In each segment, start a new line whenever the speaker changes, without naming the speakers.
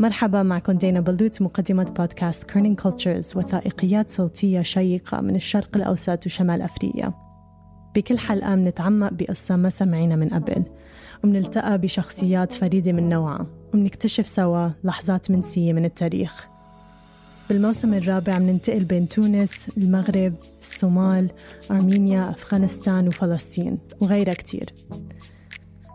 مرحبا معكم دينا بلوت مقدمة بودكاست Kerning Cultures وثائقيات صوتية شيقة من الشرق الأوسط وشمال أفريقيا. بكل حلقة منتعمق بقصة ما سمعينا من قبل ومنلتقى بشخصيات فريدة من نوعها ومنكتشف سوا لحظات منسية من التاريخ. بالموسم الرابع مننتقل بين تونس، المغرب، الصومال، أرمينيا، أفغانستان وفلسطين وغيرها كتير.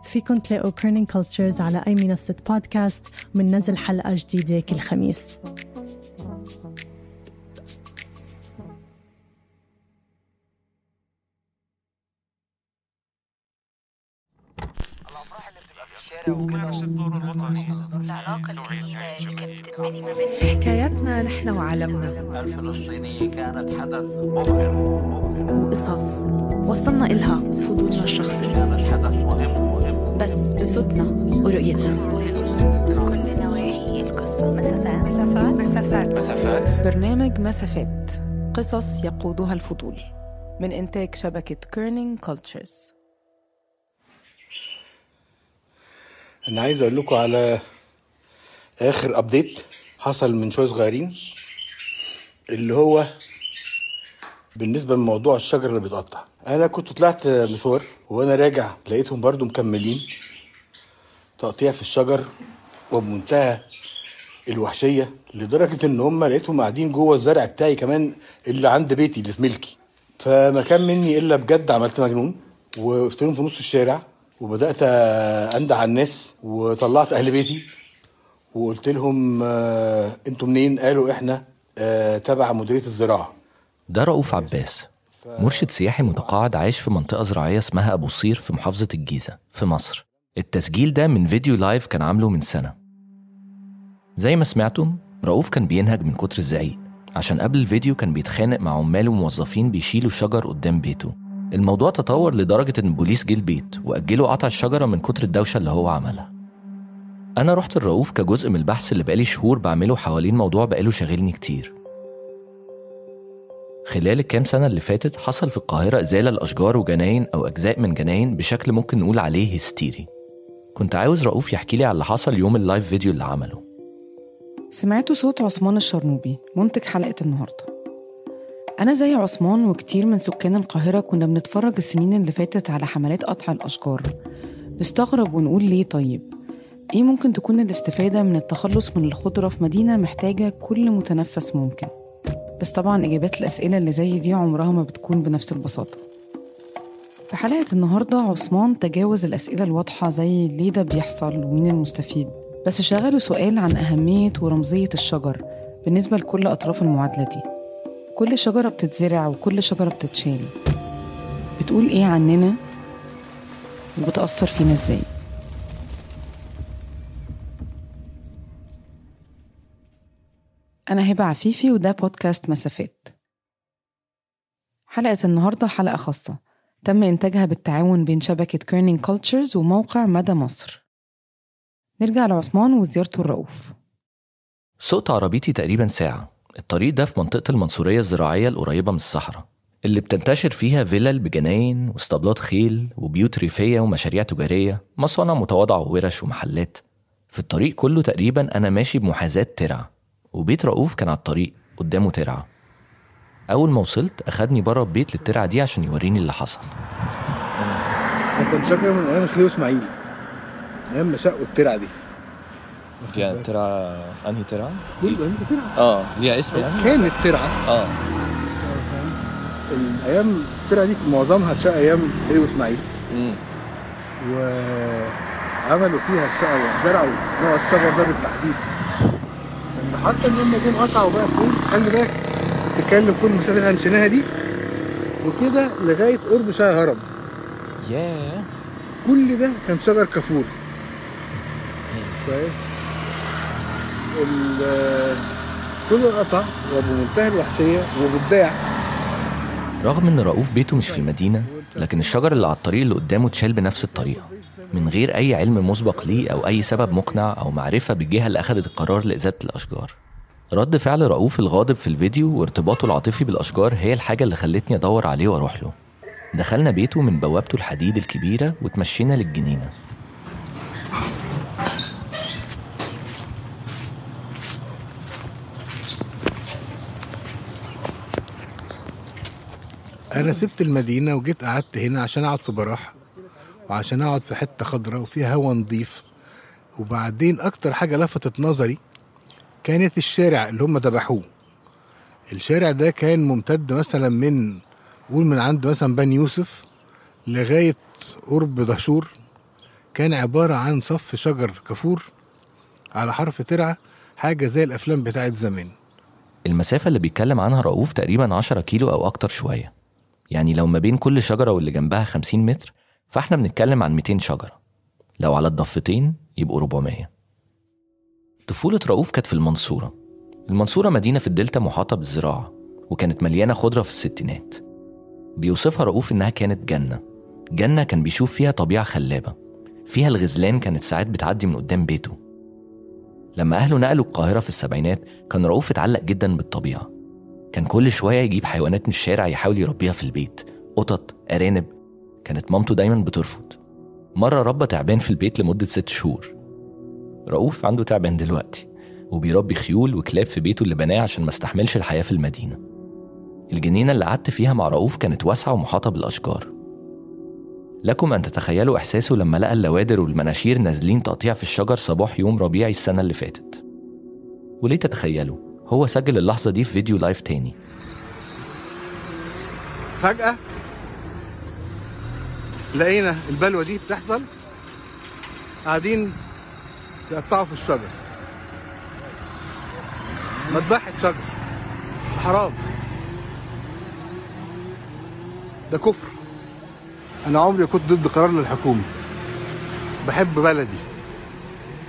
فيكن تلاقوا Kerning Cultures على أي منصة بودكاست ومننزل حلقة جديدة كل خميس.
حكاياتنا نحن وعالمنا.
الفلسطينية كانت حدث مبهر
وقصص وصلنا إلها بفضولنا الشخصي.
كانت حدث مهم
بس بصوتنا ورؤيتنا.
كل نواحي القصة مسافات. مسافات. مسافات
مسافات
برنامج مسافات. قصص يقودها الفضول. من إنتاج شبكة Kerning Cultures
أنا عايز أقول لكم على آخر update حصل من شوية صغيرين اللي هو بالنسبة لموضوع الشجر اللي بيتقطع. أنا كنت طلعت مشوار وأنا راجع لقيتهم برضو مكملين. تقطيع في الشجر وبمنتهى الوحشية لدرجة إن هم لقيتهم قاعدين جوه الزرع بتاعي كمان اللي عند بيتي اللي في ملكي. فما كان مني إلا بجد عملت مجنون وقفت لهم في نص الشارع وبدأت أندع على الناس وطلعت أهل بيتي وقلت لهم آه، أنتوا منين؟ قالوا إحنا آه، تبع مديرية الزراعة.
ده رؤوف عباس. مرشد سياحي متقاعد عايش في منطقة زراعية اسمها أبو صير في محافظة الجيزة في مصر. التسجيل ده من فيديو لايف كان عامله من سنة. زي ما سمعتم رؤوف كان بينهج من كتر الزعيق. عشان قبل الفيديو كان بيتخانق مع عمال وموظفين بيشيلوا شجر قدام بيته. الموضوع تطور لدرجة إن البوليس جه البيت وأجلوا قطع الشجرة من كتر الدوشة اللي هو عملها. أنا رحت لرؤوف كجزء من البحث اللي بقالي شهور بعمله حوالين موضوع بقاله شاغلني كتير. خلال الكام سنة اللي فاتت حصل في القاهرة إزالة الأشجار وجناين أو أجزاء من جناين بشكل ممكن نقول عليه هستيري. كنت عاوز رؤوف يحكي لي على اللي حصل يوم ال live video اللي عمله.
سمعتوا صوت عثمان الشرنوبي منتج حلقة النهاردة. أنا زي عثمان وكتير من سكان القاهرة كنا بنتفرج السنين اللي فاتت على حملات قطع الأشجار. نستغرب ونقول ليه طيب؟ إيه ممكن تكون الاستفادة من التخلص من الخضرة في مدينة محتاجة كل متنفس ممكن؟ بس طبعا إجابات الأسئلة اللي زي دي عمرها ما بتكون بنفس البساطة. في حلقة النهاردة عثمان تجاوز الأسئلة الواضحة زي ليه ده بيحصل ومين المستفيد. بس شغله سؤال عن أهمية ورمزية الشجر بالنسبة لكل أطراف المعادلة دي. كل شجرة بتتزرع وكل شجرة بتتشال. بتقول إيه عننا؟ وبتأثر فينا إزاي؟ أنا هبة عفيفي وده بودكاست مسافات. حلقة النهاردة حلقة خاصة. تم إنتاجها بالتعاون بين شبكة Kerning Cultures وموقع مدى مصر. نرجع لعثمان وزيارته لرؤوف.
سقت عربيتي تقريبا ساعة. الطريق ده في منطقة المنصورية الزراعية القريبة من الصحراء. اللي بتنتشر فيها فيلل بجناين واسطبلات خيل وبيوت ريفية ومشاريع تجارية مصانع متواضعة وورش ومحلات. في الطريق كله تقريبا أنا ماشي بمحاذاة ترعة. وبيت رؤوف كان على الطريق قدامه ترعة. أول ما وصلت أخدني بره البيت للترعة دي عشان يوريني اللي حصل.
أنا كنت فاكر من أيام خليل إسماعيل؟ أيام ما شقوا الترعة دي.
دي ترعة أنهي ترعة؟
كل انت ترعة؟
آه ليها اسم يعني؟
كانت ترعة.
آه.
الأيام الترعة دي معظمها اتشق أيام خديوي إسماعيل.
مم.
وعملوا فيها الشقه وزرعوا نوع الشجر ده بالتحديد. حتى إن هم جم قطعوا بقى فين خلي بالك بتتكلم كل المسافه اللي هنشيناها دي. وكده لغاية قرب شارع الهرم
ياه.
كل ده كان شجر كافور ال- كل القطع وبمنتهى الوحشية وبتباع
رغم إن رؤوف بيته مش في المدينة لكن الشجر اللي على الطريق اللي قدامه اتشال بنفس الطريقة. من غير أي علم مسبق ليه أو أي سبب مقنع أو معرفة بالجهة اللي أخدت القرار لإزالة الأشجار. رد فعل رؤوف الغاضب في الفيديو وارتباطه العاطفي بالأشجار هي الحاجة اللي خلتني أدور عليه وأروح له. دخلنا بيته من بوابته الحديد الكبيرة وتمشينا للجنينة.
أنا سبت المدينة وجيت قعدت هنا عشان أقعد في براح وعشان أقعد في حتة خضراء وفيها هوا نظيف وبعدين أكتر حاجة لفتت نظري كانت الشارع اللي هم ذبحوه. الشارع ده كان ممتد مثلا من قول من عند مثلا بني يوسف لغاية قرب دهشور. كان عبارة عن صف شجر كافور على حرف ترعة حاجة زي الأفلام بتاعت زمان.
المسافة اللي بيتكلم عنها رؤوف تقريبا 10 كيلو أو أكتر شوية. يعني لو ما بين كل شجرة واللي جنبها 50 متر فاحنا بنتكلم عن 200 شجرة. لو على الضفتين يبقوا 400 طفولة رؤوف كانت في المنصورة. المنصورة مدينة في الدلتا محاطة بالزراعة وكانت مليانة خضرة في الستينات. بيوصفها رؤوف إنها كانت جنة. جنة كان بيشوف فيها طبيعة خلابة. فيها الغزلان كانت ساعات بتعدي من قدام بيته. لما أهله نقلوا القاهرة في السبعينات كان رؤوف اتعلق جدا بالطبيعة. كان كل شوية يجيب حيوانات من الشارع يحاول يربيها في البيت. قطط أرانب كانت مامته دايما بترفض. مرة ربى تعبان في البيت لمدة ست شهور. رؤوف عنده تعبان دلوقتي وبيربي خيول وكلاب في بيته اللي بناه عشان ما استحملش الحياة في المدينة. الجنينة اللي قعدت فيها مع رؤوف كانت واسعة ومحاطة بالأشجار. لكم أن تتخيلوا إحساسه لما لقى اللوادر والمناشير نازلين تقطيع في الشجر صباح يوم ربيع السنة اللي فاتت. وليه تتخيلوا؟ هو سجل اللحظة دي في فيديو لايف تاني.
فجأة لقينا البلوة دي بتحصل قاعدين يقطعوا في الشجر. مذبحة شجر. حرام. ده كفر. أنا عمري كنت ضد قرار للحكومة. بحب بلدي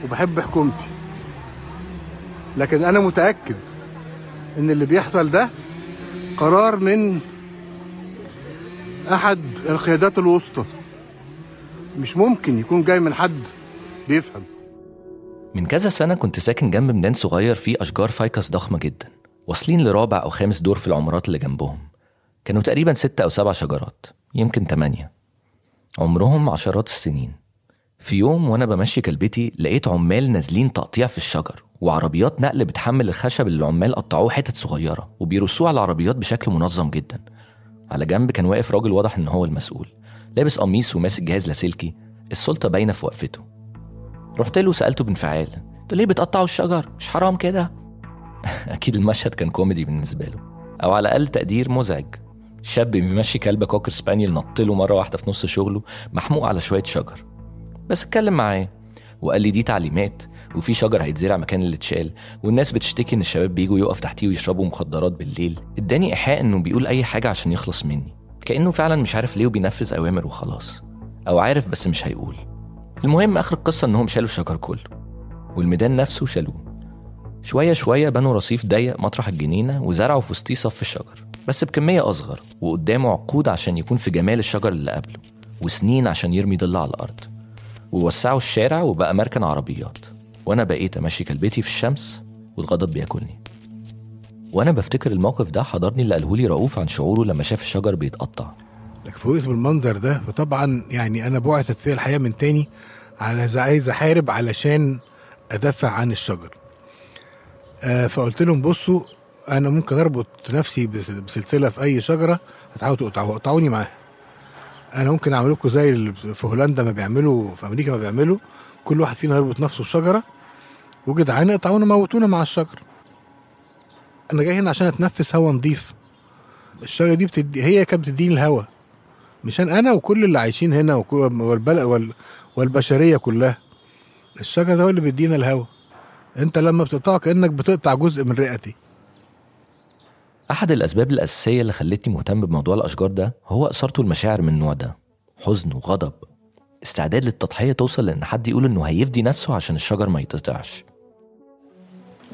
وبحب حكومتي. لكن أنا متأكد إن اللي بيحصل ده قرار من أحد القيادات الوسطى. مش ممكن يكون جاي من حد بيفهم.
من كذا سنة كنت ساكن جنب ميدان صغير فيه أشجار فايكس ضخمة جدا واصلين لرابع أو خامس دور في العمارات اللي جنبهم. كانوا تقريبا ستة أو سبع شجرات يمكن تمانية. عمرهم عشرات السنين. في يوم وأنا بمشي كلبتي لقيت عمال نازلين تقطيع في الشجر وعربيات نقل بتحمل الخشب اللي العمال قطعوه حتت صغيرة وبيرصوه على العربيات بشكل منظم جدا. على جنب كان واقف راجل واضح إن هو المسؤول. لابس قميص وماسك جهاز لاسلكي السلطة باينة في وقفته. رحت له وسألته بانفعال أنتوا ليه بتقطعوا الشجر؟ مش حرام كده؟ أكيد المشهد كان كوميدي بالنسبة له أو على الأقل تقدير مزعج. شاب بيمشي كلب cocker spaniel نط له مرة واحدة في نص شغله محموق على شوية شجر. بس اتكلم معاه وقال لي دي تعليمات وفي شجر هيتزرع مكان اللي اتشال والناس بتشتكي إن الشباب بيجوا يقف تحتيه ويشربوا مخدرات بالليل. اداني إيحاء إنه بيقول أي حاجة عشان يخلص مني. كأنه فعلا مش عارف ليه وبينفذ أوامر وخلاص أو عارف بس مش هيقول. المهم آخر القصة انهم شالوا الشجر كله والميدان نفسه شالوه. شوية شوية بنوا رصيف ضيق مطرح الجنينة وزرعوا في وسطيه صف الشجر بس بكمية أصغر وقدامه عقود عشان يكون في جمال الشجر اللي قبله وسنين عشان يرمي ظل على الأرض. ووسعوا الشارع وبقى مركن عربيات. وأنا بقيت أمشي كلبتي في الشمس والغضب بياكلني. وأنا بفتكر الموقف ده حضرني اللي قاله لي رؤوف عن شعوره لما شاف الشجر بيتقطع.
لكن فوقت بالمنظر ده فطبعا يعني أنا بعثت فيا الحياة من تاني على عايز أحارب علشان أدافع عن الشجر. آه فقلت لهم بصوا أنا ممكن أربط نفسي بس- بسلسلة في أي شجرة هتحاولوا اقطعوني معاها. أنا ممكن أعمل لكم زي اللي في هولندا ما بيعملوا في أمريكا ما بيعملوا كل واحد فينا يربط نفسه بشجرة. وجدعان يقطعونا موتونا مع الشجر. أنا جاي هنا عشان أتنفس هوا نضيف. الشجرة دي بتدي هي كانت بتديني الهوا. مشان أنا وكل اللي عايشين هنا وكل والبلد وال... والبشرية كلها. الشجر ده هو اللي بيدينا الهوا. أنت لما بتقطعه كأنك بتقطع جزء من رئتي.
أحد الأسباب الأساسية اللي خلتني مهتم بموضوع الأشجار ده هو إثارته المشاعر من النوع ده. حزن وغضب. استعداد للتضحية توصل لأن حد يقول إنه هيفدي نفسه عشان الشجر ما يتقطعش.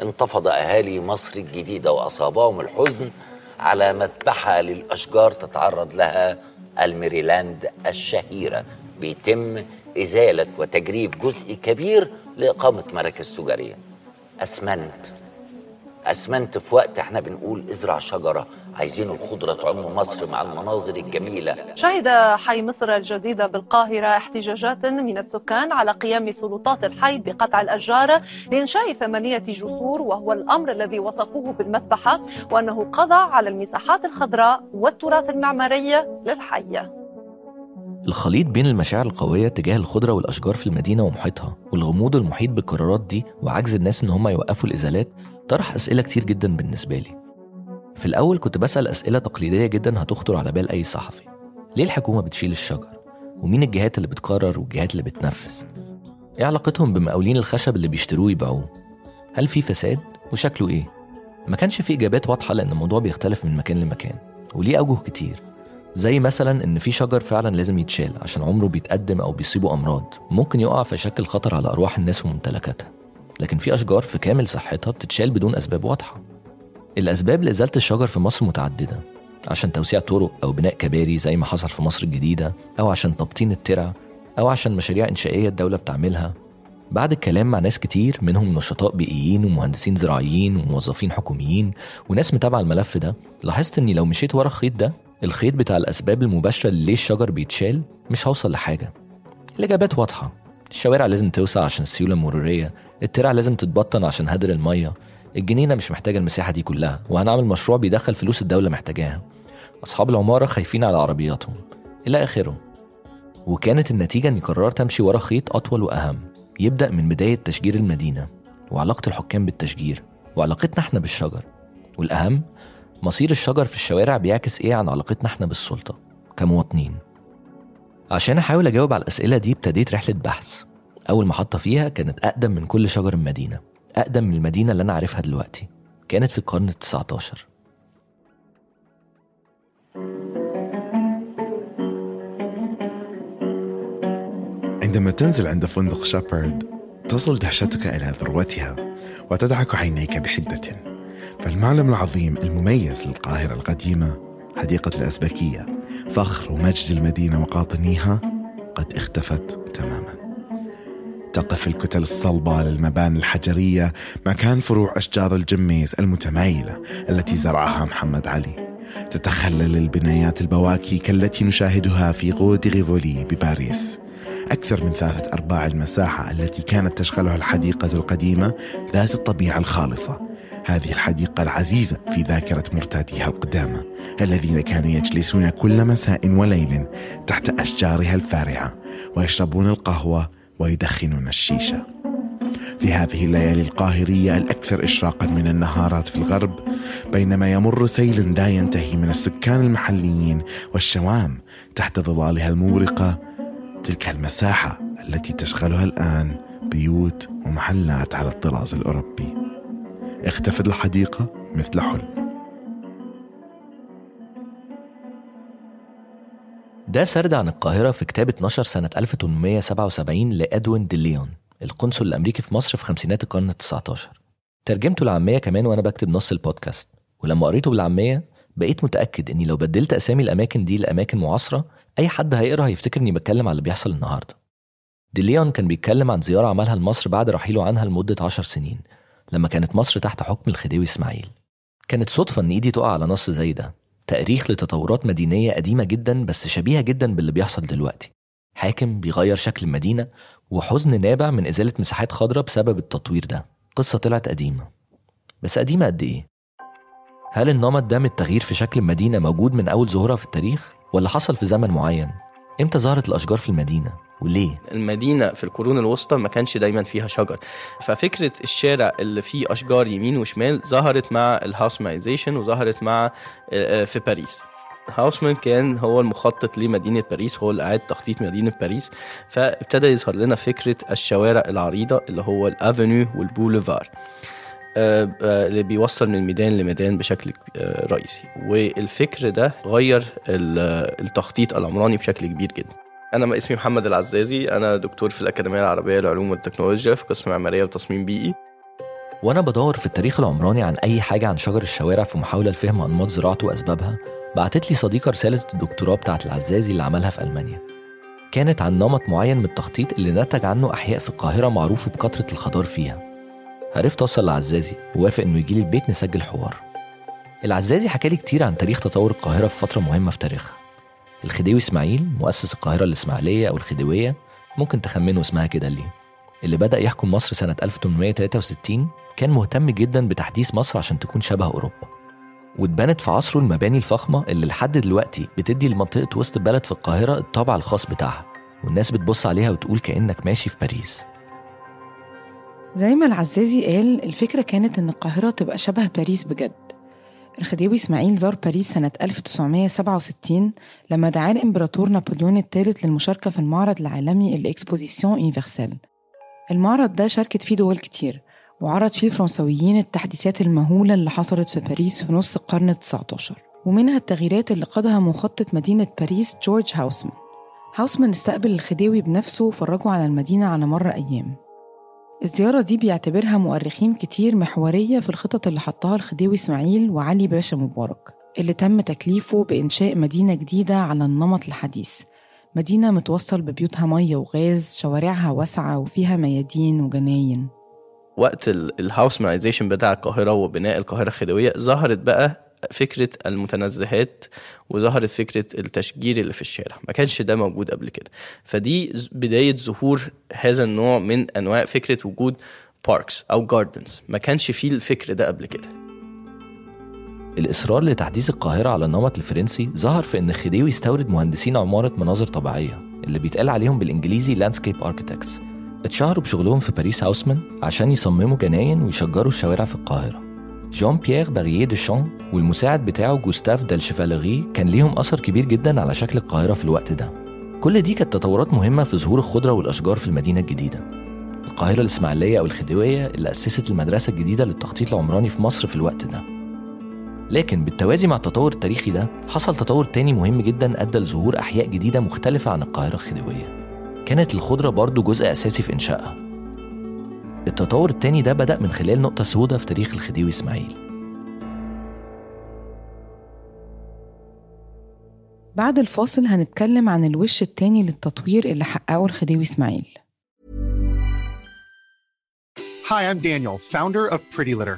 انتفض أهالي مصر الجديدة وأصابهم الحزن على مذبحة للأشجار تتعرض لها الميريلاند الشهيرة. بيتم إزالة وتجريف جزء كبير لإقامة مراكز تجارية. أسمنت. أسمنت في وقت إحنا بنقول إزرع شجرة. عايزين الخضرة تعم مصر مع المناظر الجميلة.
شهد حي مصر الجديدة بالقاهرة احتجاجات من السكان على قيام سلطات الحي بقطع الأشجار لإنشاء ثمانية جسور وهو الأمر الذي وصفوه بالمذبحة وأنه قضى على المساحات الخضراء والتراث المعماري للحي.
الخليط بين المشاعر القوية تجاه الخضرة والأشجار في المدينة ومحيطها والغموض المحيط بالقرارات دي وعجز الناس إن هم يوقفوا الإزالات طرح أسئلة كتير جدا بالنسبة لي. في الأول كنت بسأل أسئلة تقليدية جدا هتخطر على بال أي صحفي ليه الحكومة بتشيل الشجر؟ ومين الجهات اللي بتقرر والجهات اللي بتنفذ؟ إيه علاقتهم بمقاولين الخشب اللي بيشتروه ويبيعوه؟ هل في فساد؟ وشكله إيه؟ ما كانش في إجابات واضحة لأن الموضوع بيختلف من مكان لمكان وليه أوجه كتير زي مثلا إن في شجر فعلا لازم يتشال عشان عمره بيتقدم أو بيصيبه أمراض ممكن يقع فيشكل خطر على أرواح الناس وممتلكاتها لكن في أشجار في كامل صحتها بتتشال بدون أسباب واضحة الأسباب لإزالة الشجر في مصر متعددة عشان توسيع طرق أو بناء كباري زي ما حصل في مصر الجديدة أو عشان تبطين الترع أو عشان مشاريع إنشائية الدولة بتعملها. بعد الكلام مع ناس كتير منهم نشطاء بيئيين ومهندسين زراعيين وموظفين حكوميين وناس متابعة الملف ده لاحظت إني لو مشيت ورا الخيط ده الخيط بتاع الأسباب المباشرة ليه الشجر بيتشال مش هوصل لحاجة. الإجابات واضحة الشوارع لازم توسع عشان السيولة المرورية الترع لازم تتبطن عشان هدر المية الجنينة مش محتاجة المساحة دي كلها وهنعمل مشروع بيدخل فلوس الدولة محتاجاها. أصحاب العمارة خايفين على عربياتهم. إلى آخره. وكانت النتيجة إني قررت أمشي ورا خيط أطول وأهم. يبدأ من بداية تشجير المدينة وعلاقة الحكام بالتشجير وعلاقتنا إحنا بالشجر. والأهم مصير الشجر في الشوارع بيعكس إيه عن علاقتنا إحنا بالسلطة كمواطنين. عشان أحاول أجاوب على الأسئلة دي ابتديت رحلة بحث. أول محطة فيها كانت أقدم من كل شجر المدينة. أقدم من المدينة اللي أنا عارفها دلوقتي كانت في القرن التسعة عشر
عندما تنزل عند فندق شابرد تصل دهشتك إلى ذروتها وتدعك عينيك بحدة. فالمعلم العظيم المميز للقاهرة القديمة حديقة الأزبكية فخر ومجد المدينة وقاطنيها قد اختفت تماما. تقف الكتل الصلبة للمباني الحجرية مكان فروع أشجار الجميز المتمايلة التي زرعها محمد علي. تتخلل البنايات البواكي كالتي نشاهدها في غود ريفولي بباريس. أكثر من ثلاثة أرباع المساحة التي كانت تشغلها الحديقة القديمة ذات الطبيعة الخالصة. هذه الحديقة العزيزة في ذاكرة مرتاديها القدامى الذين كانوا يجلسون كل مساء وليل تحت أشجارها الفارعة ويشربون القهوة ويدخنون الشيشة. في هذه الليالي القاهرية الأكثر إشراقا من النهارات في الغرب بينما يمر سيل لا ينتهي من السكان المحليين والشوام تحت ظلالها المورقة تلك المساحة التي تشغلها الآن بيوت ومحلات على الطراز الأوروبي. اختفت الحديقة مثل حلم.
ده سرد عن القاهرة في كتاب 12 سنة 1877 لإدوين ديليون القنصل الأمريكي في مصر في خمسينات القرن ال 19 ترجمته العامية كمان وأنا بكتب نص البودكاست. ولما قريته بالعامية بقيت متأكد إني لو بدلت أسامي الأماكن دي لأماكن معاصرة أي حد هيقرأ هيفتكر إني بتكلم على اللي بيحصل النهاردة. ديليون كان بيتكلم عن زيارة عملها لمصر بعد رحيله عنها لمدة عشر سنين لما كانت مصر تحت حكم الخديوي إسماعيل. كانت صدفة إن إيدي تقع على نص زي ده. تاريخ لتطورات مدينية قديمة جدا بس شبيهة جدا باللي بيحصل دلوقتي حاكم بيغير شكل المدينة وحزن نابع من إزالة مساحات خضراء بسبب التطوير ده قصة طلعت قديمة بس قديمة قد إيه؟ هل النمط ده من التغيير في شكل المدينة موجود من أول ظهورها في التاريخ؟ ولا حصل في زمن معين؟ إمتى ظهرت الأشجار في المدينة وليه؟
المدينة في القرون الوسطى ما كانش دايما فيها شجر. ففكرة الشارع اللي فيه أشجار يمين وشمال ظهرت مع الهاوسمايزيشن وظهرت مع آه، في باريس. هاوسمان كان هو المخطط لمدينة باريس هو اللي قاعد تخطيط مدينة باريس. فابتدى يظهر لنا فكرة الشوارع العريضة اللي هو ال avenue وال boulevard آه، آه، اللي بيوصل من ميدان لميدان بشكل آه، رئيسي. والفكر ده غير ال- التخطيط العمراني بشكل كبير جدا. أنا اسمي محمد العزازي أنا دكتور في الأكاديمية العربية للعلوم والتكنولوجيا في قسم معمارية وتصميم بيئي.
وأنا بدور في التاريخ العمراني عن أي حاجة عن شجر الشوارع في محاولة لفهم أنماط زراعته وأسبابها. بعتت لي صديقة رسالة الدكتوراه بتاعت العزازي اللي عملها في ألمانيا. كانت عن نمط معين من التخطيط اللي نتج عنه أحياء في القاهرة معروف بكثرة الخضار فيها. عرفت أوصل لعزازي ووافق إنه يجيلي البيت نسجل حوار. العزازي حكى لي كتير عن تاريخ تطور القاهرة في فترة مهمة في تاريخها. الخديوي إسماعيل مؤسس القاهرة الإسماعيلية أو الخديوية ممكن تخمنوا اسمها كده ليه؟ اللي بدأ يحكم مصر سنة 1863 كان مهتم جدا بتحديث مصر عشان تكون شبه أوروبا. واتبنت في عصره المباني الفخمة اللي لحد دلوقتي بتدي لمنطقة وسط البلد في القاهرة الطابع الخاص بتاعها. والناس بتبص عليها وتقول كأنك ماشي في باريس.
زي ما العزازي قال الفكرة كانت إن القاهرة تبقى شبه باريس بجد. الخديوي إسماعيل زار باريس سنة 1967 لما دعاه الإمبراطور نابليون الثالث للمشاركة في المعرض العالمي ال Exposition Universelle. المعرض ده شاركت فيه دول كتير وعرض فيه الفرنسويين التحديثات المهولة اللي حصلت في باريس في نص القرن التسعة عشر ومنها التغييرات اللي قادها مخطط مدينة باريس جورج هاوسمان. هاوسمان استقبل الخديوي بنفسه وفرجه على المدينة على مر أيام. الزيارة دي بيعتبرها مؤرخين كتير محورية في الخطط اللي حطها الخديوي إسماعيل وعلي باشا مبارك اللي تم تكليفه بإنشاء مدينة جديدة على النمط الحديث. مدينة متوصل ببيوتها مية وغاز شوارعها واسعة وفيها ميادين وجناين.
وقت ال Haussmannization بتاع القاهرة وبناء القاهرة الخديوية ظهرت بقى فكرة المتنزهات وظهرت فكرة التشجير اللي في الشارع. ما كانش ده موجود قبل كده. فدي بداية ظهور هذا النوع من أنواع فكرة وجود parks أو gardens ما كانش فيه الفكر ده قبل كده.
الإصرار لتحديث القاهرة على النمط الفرنسي ظهر في إن الخديوي استورد مهندسين عمارة مناظر طبيعية اللي بيتقال عليهم بالإنجليزي landscape architects اتشهروا بشغلهم في باريس هاوسمان عشان يصمموا جناين ويشجروا الشوارع في القاهرة. جون بيير باغييه دي شان والمساعد بتاعه جوستاف دال شيفاليغي كان ليهم أثر كبير جدا على شكل القاهرة في الوقت ده. كل دي كانت تطورات مهمة في ظهور الخضرة والأشجار في المدينة الجديدة. القاهرة الإسماعيلية أو الخديوية اللي أسست المدرسة الجديدة للتخطيط العمراني في مصر في الوقت ده. لكن بالتوازي مع التطور التاريخي ده حصل تطور تاني مهم جدا أدى لظهور أحياء جديدة مختلفة عن القاهرة الخديوية. كانت الخضرة برضو جزء أساسي في إنشائها. التطور التاني ده بدأ من خلال نقطة سوداء في تاريخ الخديوي إسماعيل
بعد الفاصل هنتكلم عن الوش التاني للتطوير اللي حققه الخديوي إسماعيل
Hi, I'm Daniel, founder of Pretty Litter.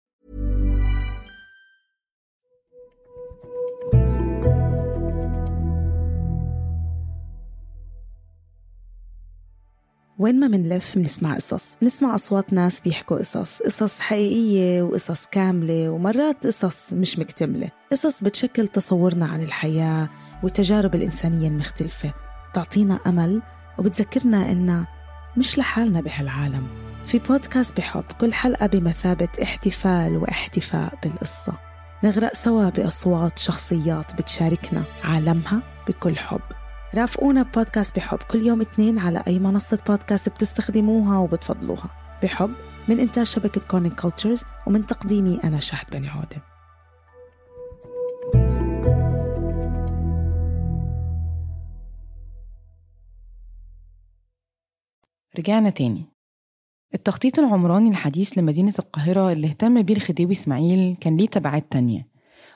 وين ما منلف منسمع قصص. نسمع أصوات ناس بيحكوا قصص. قصص حقيقية وقصص كاملة ومرات قصص مش مكتملة. قصص بتشكل تصورنا عن الحياة والتجارب الإنسانية المختلفة. بتعطينا أمل وبتذكرنا إننا مش لحالنا بهالعالم. في بودكاست بحب كل حلقة بمثابة احتفال واحتفاء بالقصة. نغرق سوا بأصوات شخصيات بتشاركنا عالمها بكل حب. رافقونا ببودكاست بحب. كل يوم اثنين على أي منصة بودكاست بتستخدموها وبتفضلوها. بحب من إنتاج شبكة Kerning Cultures ومن تقديمي أنا شهد بني عودة.
رجعنا تاني. التخطيط العمراني الحديث لمدينة القاهرة اللي اهتم بيه الخديوي إسماعيل كان ليه تبعات تانية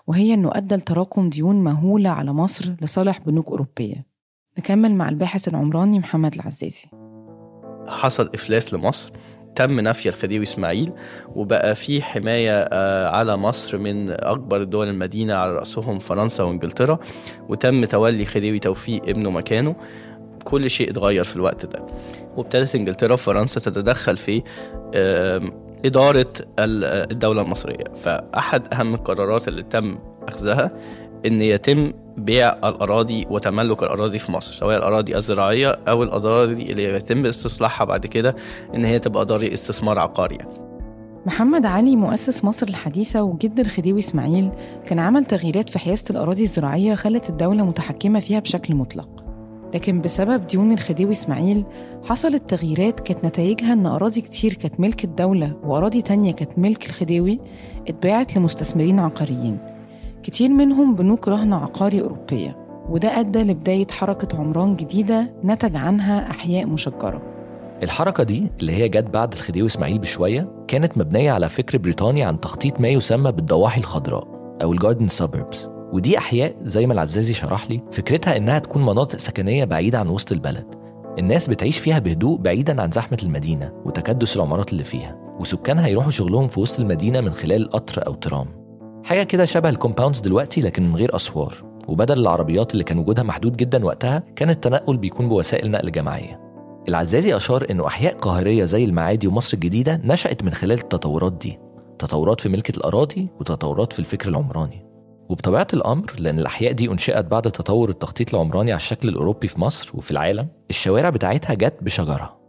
وهي إنه أدى لتراكم ديون مهولة على مصر لصالح بنوك أوروبية. نكمل مع الباحث العمراني محمد العزازي.
حصل إفلاس لمصر تم نفي الخديوي إسماعيل وبقى في حماية آه، على مصر من أكبر دول المدينة على رأسهم فرنسا وإنجلترا وتم تولي خديوي توفيق ابنه مكانه. كل شيء اتغير في الوقت ده. وابتدت إنجلترا وفرنسا تتدخل في إدارة ال- الدولة المصرية. فأحد أهم القرارات اللي تم أخذها إن يتم بيع الأراضي وتملك الأراضي في مصر سواء الأراضي الزراعية أو الأراضي اللي يتم استصلاحها بعد كده إن هي تبقى اراضي استثمار عقاري.
محمد علي مؤسس مصر الحديثة وجد الخديوي إسماعيل كان عمل تغييرات في حيازة الأراضي الزراعية خلت الدولة متحكمة فيها بشكل مطلق. لكن بسبب ديون الخديوي إسماعيل حصلت تغييرات كانت نتائجها إن أراضي كتير كانت ملك الدولة وأراضي تانية كانت ملك الخديوي اتباعت لمستثمرين عقاريين. كتير منهم بنوك رهن عقاري أوروبية وده أدى لبداية حركة عمران جديدة نتج عنها أحياء مشجرة.
الحركة دي اللي هي جت بعد الخديوي إسماعيل بشوية كانت مبنية على فكر بريطاني عن تخطيط ما يسمى بالضواحي الخضراء أو الجاردن سابربس ودي أحياء زي ما العزازي شرح لي فكرتها إنها تكون مناطق سكنية بعيدة عن وسط البلد. الناس بتعيش فيها بهدوء بعيدا عن زحمة المدينة وتكدس العمارات اللي فيها وسكانها يروحوا شغلهم في وسط المدينة من خلال قطر أو ترام. حاجة كده شبه الكومباوندز دلوقتي لكن من غير أسوار. وبدل العربيات اللي كان وجودها محدود جدا وقتها كان التنقل بيكون بوسائل نقل جماعية. العزازي أشار إنه أحياء قاهرية زي المعادي ومصر الجديدة نشأت من خلال التطورات دي. تطورات في ملكة الأراضي وتطورات في الفكر العمراني. وبطبيعة الأمر لأن الأحياء دي أنشئت بعد تطور التخطيط العمراني على الشكل الأوروبي في مصر وفي العالم الشوارع بتاعتها جت بشجرة.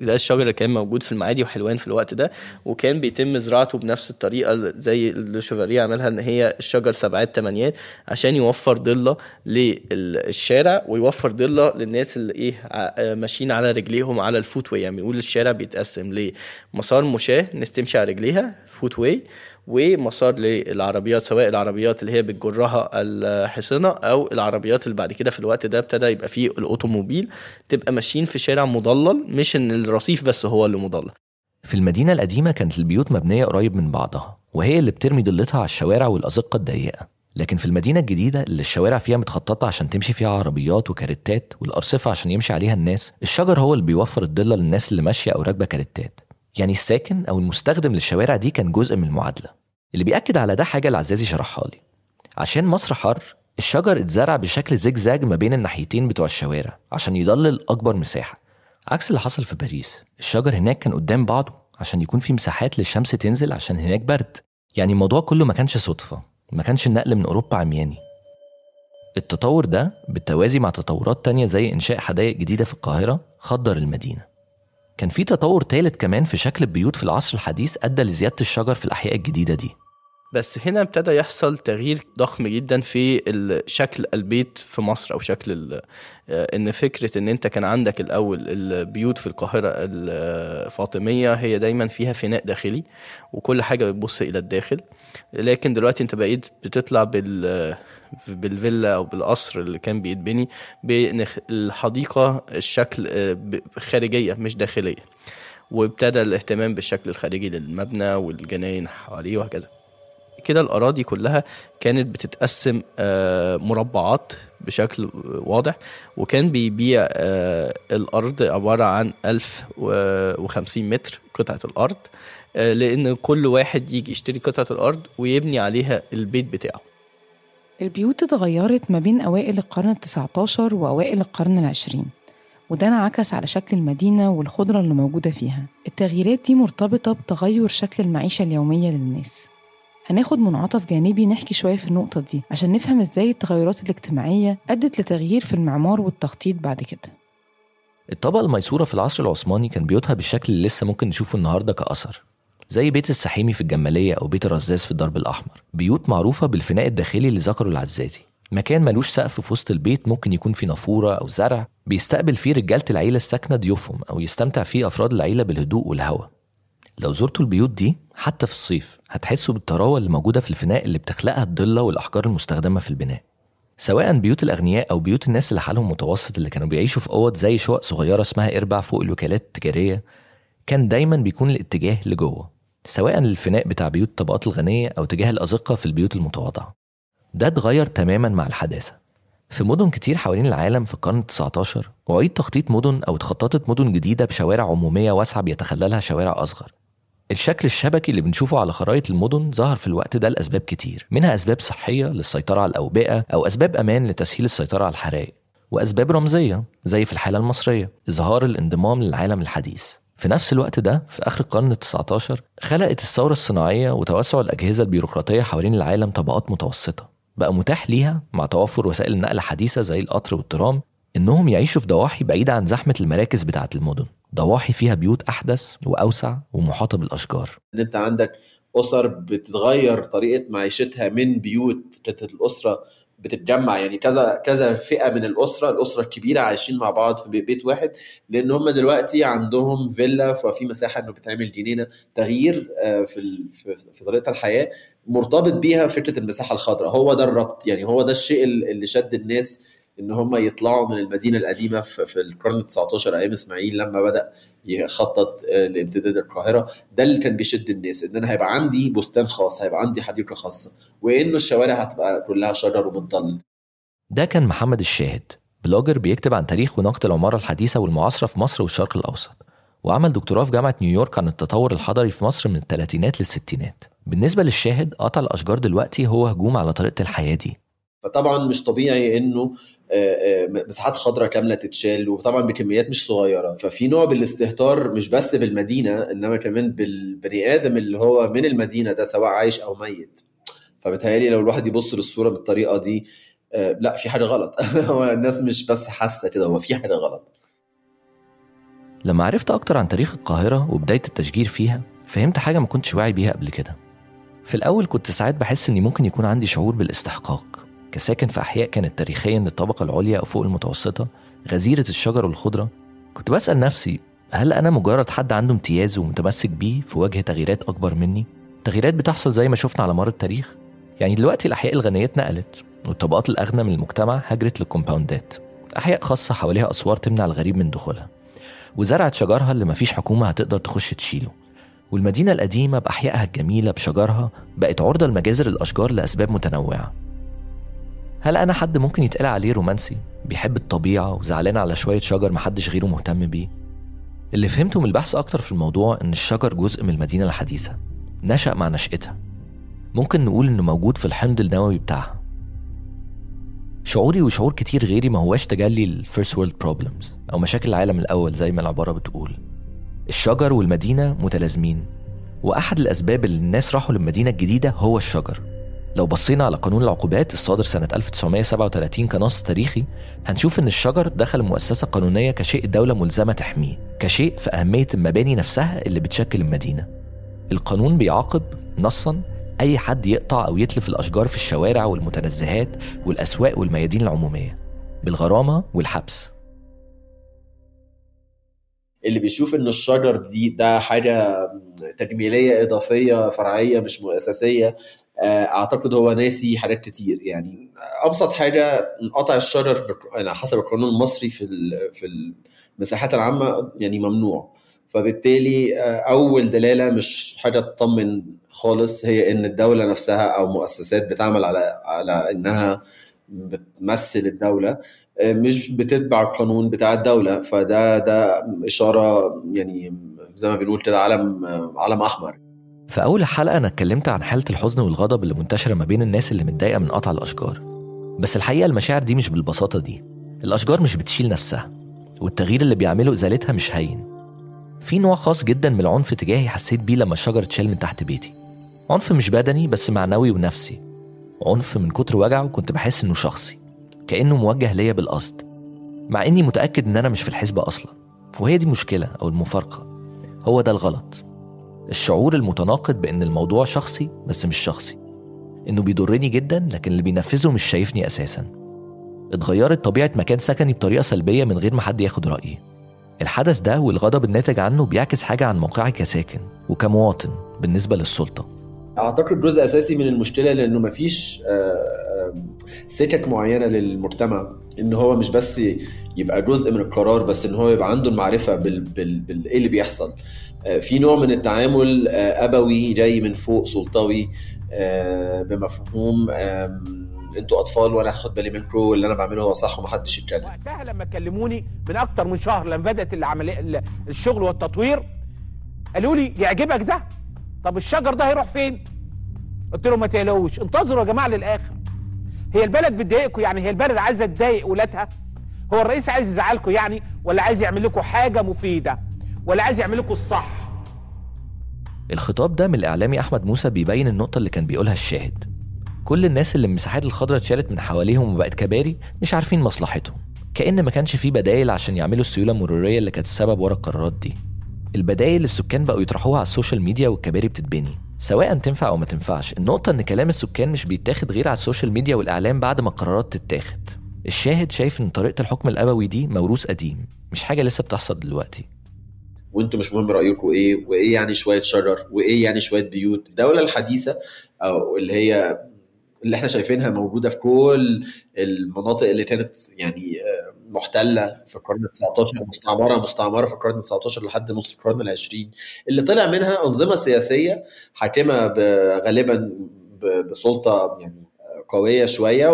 ده الشجر اللي كان موجود في المعادي وحلوان في الوقت ده وكان بيتم زراعته بنفس الطريقة زي اللي شوفاريه عملها إن هي الشجر سبعات تمانيات عشان يوفر ضلة للشارع ويوفر ضلة للناس اللي إيه ماشيين على رجليهم على ال footway. يعني بنقول الشارع بيتقسم لمسار مشاة الناس تمشي على رجليها footway. ومسار للعربيات سواء العربيات اللي هي بتجرها الحصنه أو العربيات اللي بعد كده في الوقت ده ابتدى يبقى فيه الأوتوموبيل تبقى ماشيين في شارع مضلل مش إن الرصيف بس هو اللي مضلل.
في المدينة القديمة كانت البيوت مبنية قريب من بعضها وهي اللي بترمي ضلتها على الشوارع والأزقة الضيقة. لكن في المدينة الجديدة اللي الشوارع فيها متخططة عشان تمشي فيها عربيات وكاريتات والأرصفة عشان يمشي عليها الناس الشجر هو اللي بيوفر الضلة للناس اللي ماشية أو راكبة كاريتات يعني الساكن أو المستخدم للشوارع دي كان جزء من المعادلة. اللي بيأكد على ده حاجة العزازي شرحها لي. عشان مصر حر الشجر اتزرع بشكل زجزاج ما بين الناحيتين بتوع الشوارع عشان يضلل أكبر مساحة. عكس اللي حصل في باريس الشجر هناك كان قدام بعضه عشان يكون في مساحات للشمس تنزل عشان هناك برد. يعني الموضوع كله ما كانش صدفة ما كانش النقل من أوروبا عمياني. التطور ده بالتوازي مع تطورات تانية زي إنشاء حدائق جديدة في القاهرة خضر المدينة. كان في تطور تالت كمان في شكل البيوت في العصر الحديث أدى لزيادة الشجر في الأحياء الجديدة دي.
بس هنا ابتدى يحصل تغيير ضخم جدا في شكل البيت في مصر أو شكل آه، إن فكرة إن أنت كان عندك الأول البيوت في القاهرة الفاطمية هي دايما فيها فناء داخلي وكل حاجة بتبص إلى الداخل. لكن دلوقتي أنت بقيت بتطلع بال بالفيلا أو بالقصر اللي كان بيتبني بإن الحديقة الشكل آه، خارجية مش داخلية. وابتدى الاهتمام بالشكل الخارجي للمبنى والجناين حواليه وهكذا. كده الأراضي كلها كانت بتتقسم آه، مربعات بشكل واضح وكان بيبيع آه، الأرض عبارة عن 1050 متر قطعة الأرض آه، لأن كل واحد يجي يشتري قطعة الأرض ويبني عليها البيت بتاعه.
البيوت اتغيرت ما بين أوائل القرن التسعة عشر وأوائل القرن العشرين وده انعكس على شكل المدينة والخضرة اللي موجودة فيها. التغييرات دي مرتبطة بتغير شكل المعيشة اليومية للناس. هناخد منعطف جانبي نحكي شوية في النقطة دي عشان نفهم إزاي التغيرات الاجتماعية أدت لتغيير في المعمار والتخطيط بعد كده.
الطبقة الميسورة في العصر العثماني كان بيوتها بالشكل اللي لسه ممكن نشوفه النهاردة كأثر زي بيت السحيمي في الجمالية أو بيت الرزاز في الدرب الأحمر. بيوت معروفة بالفناء الداخلي اللي ذكره العزازي. مكان ملوش سقف في وسط البيت ممكن يكون فيه نافورة أو زرع بيستقبل فيه رجالة العيلة الساكنة ضيوفهم أو يستمتع فيه أفراد العيلة بالهدوء والهواء لو زرتوا البيوت دي حتى في الصيف هتحسوا بالطراوة اللي موجودة في الفناء اللي بتخلقها الضلة والأحجار المستخدمة في البناء. سواء بيوت الأغنياء أو بيوت الناس اللي حالهم متوسط اللي كانوا بيعيشوا في أوض زي شقق صغيرة اسمها إربع فوق الوكالات التجارية كان دايما بيكون الاتجاه لجوه سواء الفناء بتاع بيوت الطبقات الغنية أو تجاه الأزقة في البيوت المتواضعة. ده اتغير تماما مع الحداثة. في مدن كتير حوالين العالم في القرن ال19 أعيد تخطيط مدن أو اتخططت مدن جديدة بشوارع عمومية واسعة بيتخللها شوارع أصغر. الشكل الشبكي اللي بنشوفه على خرائط المدن ظهر في الوقت ده لأسباب كتير منها أسباب صحية للسيطرة على الأوبئة أو أسباب أمان لتسهيل السيطرة على الحرائق وأسباب رمزية زي في الحالة المصرية إظهار الانضمام للعالم الحديث. في نفس الوقت ده في آخر القرن ال19 خلقت الثورة الصناعية وتوسع الأجهزة البيروقراطية حوالين العالم طبقات متوسطة. بقى متاح ليها مع توفر وسائل نقل حديثة زي القطر والترام إنهم يعيشوا في ضواحي بعيدة عن زحمة المراكز بتاعة المدن. ضواحي فيها بيوت أحدث وأوسع ومحاطة بالأشجار.
أنت عندك أسر بتتغير طريقة معيشتها من بيوت الأسرة بتتجمع. يعني كذا كذا فئة من الأسرة الأسرة الكبيرة عايشين مع بعض في بي- بيت واحد. لأن هم دلوقتي عندهم فيلا ففي مساحة إنه بتعمل جنينة تغيير آه، في في طريقة الحياة مرتبط بيها فكرة المساحة الخضراء. هو ده الربط. يعني هو ده الشيء اللي شد الناس إن هم يطلعوا من المدينة القديمة في القرن ال 19 أيام إسماعيل لما بدأ يخطط آه، لامتداد القاهرة. ده اللي كان بيشد الناس إن أنا هيبقى عندي بستان خاص هيبقى عندي حديقة خاصة وإنه الشوارع هتبقى كلها شجر وبتضل
ده كان محمد الشاهد blogger بيكتب عن تاريخ ونقد العمارة الحديثة والمعاصرة في مصر والشرق الأوسط وعمل دكتوراه في جامعة نيويورك عن التطور الحضري في مصر من الثلاثينات للستينات. بالنسبة للشاهد قطع الأشجار دلوقتي هو هجوم على طريقة الحياة دي.
فطبعا مش طبيعي إنه آه، آه، مساحات خضراء كاملة تتشال وطبعا بكميات مش صغيرة. ففي نوع بالاستهتار مش بس بالمدينة إنما كمان بالبني آدم اللي هو من المدينة ده سواء عايش أو ميت. فبتهيألي لو الواحد يبص للصورة بالطريقة دي آه، لا في حاجة غلط. هو الناس مش بس حاسة كده هو في حاجة غلط.
لما عرفت أكتر عن تاريخ القاهرة وبداية التشجير فيها فهمت حاجة ما كنتش واعي بيها قبل كده. في الأول كنت ساعات بحس إني ممكن يكون عندي شعور بالإستحقاق. كساكن في أحياء كانت تاريخيا للطبقة العليا أو فوق المتوسطة غزيرة الشجر والخضرة. كنت بسأل نفسي هل أنا مجرد حد عنده امتياز ومتمسك بيه في وجه تغييرات أكبر مني؟ تغييرات بتحصل زي ما شفنا على مر التاريخ. يعني دلوقتي الأحياء الغنية اتنقلت والطبقات الأغنى من المجتمع هجرت للكومباوندات. أحياء خاصة حواليها أسوار تمنع الغريب من دخولها. وزرعت شجرها اللي مفيش حكومة هتقدر تخش تشيله. والمدينة القديمة بأحيائها الجميلة بشجرها بقت عرضة لمجازر الأشجار لأسباب متنوعة. هل أنا حد ممكن يتقال عليه رومانسي؟ بيحب الطبيعة وزعلان على شوية شجر محدش غيره مهتم بيه. اللي فهمته من البحث أكتر في الموضوع إن الشجر جزء من المدينة الحديثة. نشأ مع نشأتها. ممكن نقول إنه موجود في الحمض النووي بتاعها. شعوري وشعور كتير غيري ما هواش تجلي ال first world problems أو مشاكل العالم الأول زي ما العبارة بتقول. الشجر والمدينة متلازمين. وأحد الأسباب اللي الناس راحوا للمدينة الجديدة هو الشجر. لو بصينا على قانون العقوبات الصادر سنة 1937 كنص تاريخي هنشوف إن الشجر دخل المؤسسة القانونية كشيء الدولة ملزمة تحميه كشيء في أهمية المباني نفسها اللي بتشكل المدينة. القانون بيعاقب نصا أي حد يقطع أو يتلف الأشجار في الشوارع والمتنزهات والأسواق والميادين العمومية بالغرامة والحبس.
اللي بيشوف إن الشجر دي ده حاجة تجميلية إضافية فرعية مش آه، أعتقد هو ناسي حاجات كتير. يعني أبسط حاجة قطع الشجر على حسب القانون المصري في في المساحات العامة يعني ممنوع. فبالتالي آه، أول دلالة مش حاجة تطمن خالص هي إن الدولة نفسها أو مؤسسات بتعمل على على إنها بتمثل الدولة آه، مش بتتبع القانون بتاع الدولة. فده ده إشارة يعني زي ما بنقول كده علم آه، علم أحمر.
في أول حلقة أنا اتكلمت عن حالة الحزن والغضب اللي منتشرة ما بين الناس اللي متضايقة من قطع الأشجار. بس الحقيقة المشاعر دي مش بالبساطة دي. الأشجار مش بتشيل نفسها والتغيير اللي بيعمله إزالتها مش هين. في نوع خاص جدا من العنف تجاهي حسيت بيه لما الشجر اتشال من تحت بيتي. عنف مش بدني بس معنوي ونفسي. عنف من كتر وجعه كنت بحس إنه شخصي كأنه موجه ليا بالقصد. مع إني متأكد إن أنا مش في الحسبة أصلا وهي دي المشكلة أو المفارقة. هو ده الغلط. الشعور المتناقض بأن الموضوع شخصي بس مش شخصي. إنه بيضرني جدا لكن اللي بينفذه مش شايفني أساسا. اتغيرت طبيعة مكان سكني بطريقة سلبية من غير ما حد ياخد رأيي. الحدث ده والغضب الناتج عنه بيعكس حاجة عن موقعي كساكن وكمواطن بالنسبة للسلطة.
أعتقد جزء أساسي من المشكلة لأنه مفيش آه، آم، سكك معينة للمجتمع. إن هو مش بس يبقى جزء من القرار بس إن هو يبقى عنده المعرفة بال بال بال إيه اللي بيحصل. آه، في نوع من التعامل آه، أبوي جاي من فوق سلطوي آه، بمفهوم أنتوا أطفال وأنا هاخد بالي منكم واللي أنا بعمله هو صح ومحدش يتكلم.
وقتها لما كلموني من أكتر من شهر لما بدات العملية ال- الشغل والتطوير قالوا لي يعجبك ده؟ طب الشجر ده هيروح فين؟ قلت لهم ما تقلقوش انتظروا يا جماعة للآخر. هي البلد بتضايقكم يعني؟ هي البلد عايزة تضايق ولادها؟ هو الرئيس عايز يزعلكم يعني؟ ولا عايز يعمل لكم حاجة مفيدة؟ ولا عايز يعمل لكم الصح.
الخطاب ده من الإعلامي أحمد موسى بيبين النقطة اللي كان بيقولها الشاهد. كل الناس اللي المساحات الخضراء اتشالت من حواليهم وبقت كباري مش عارفين مصلحتهم. كأن ما كانش فيه بدايل عشان يعملوا السيولة المرورية اللي كانت السبب ورا القرارات دي. البدايل السكان بقوا يطرحوها على ال social media والكباري بتتبني. سواء تنفع أو ما تنفعش النقطة إن كلام السكان مش بيتاخد غير على ال social media والإعلام بعد ما القرارات تتاخد. الشاهد شايف إن طريقة الحكم الأبوي دي موروث قديم مش حاجة لسه بتحصل دلوقتي.
وانتوا مش مهم رايكم إيه وإيه يعني شوية شجر وإيه يعني شوية بيوت. الدولة الحديثة أو اللي هي اللي إحنا شايفينها موجودة في كل المناطق اللي كانت يعني آه، محتلة في القرن ال 19 مستعمرة مستعمرة في القرن ال 19 لحد نص القرن ال 20 اللي طلع منها أنظمة سياسية حاكمة غالبا بسلطة يعني قوية شوية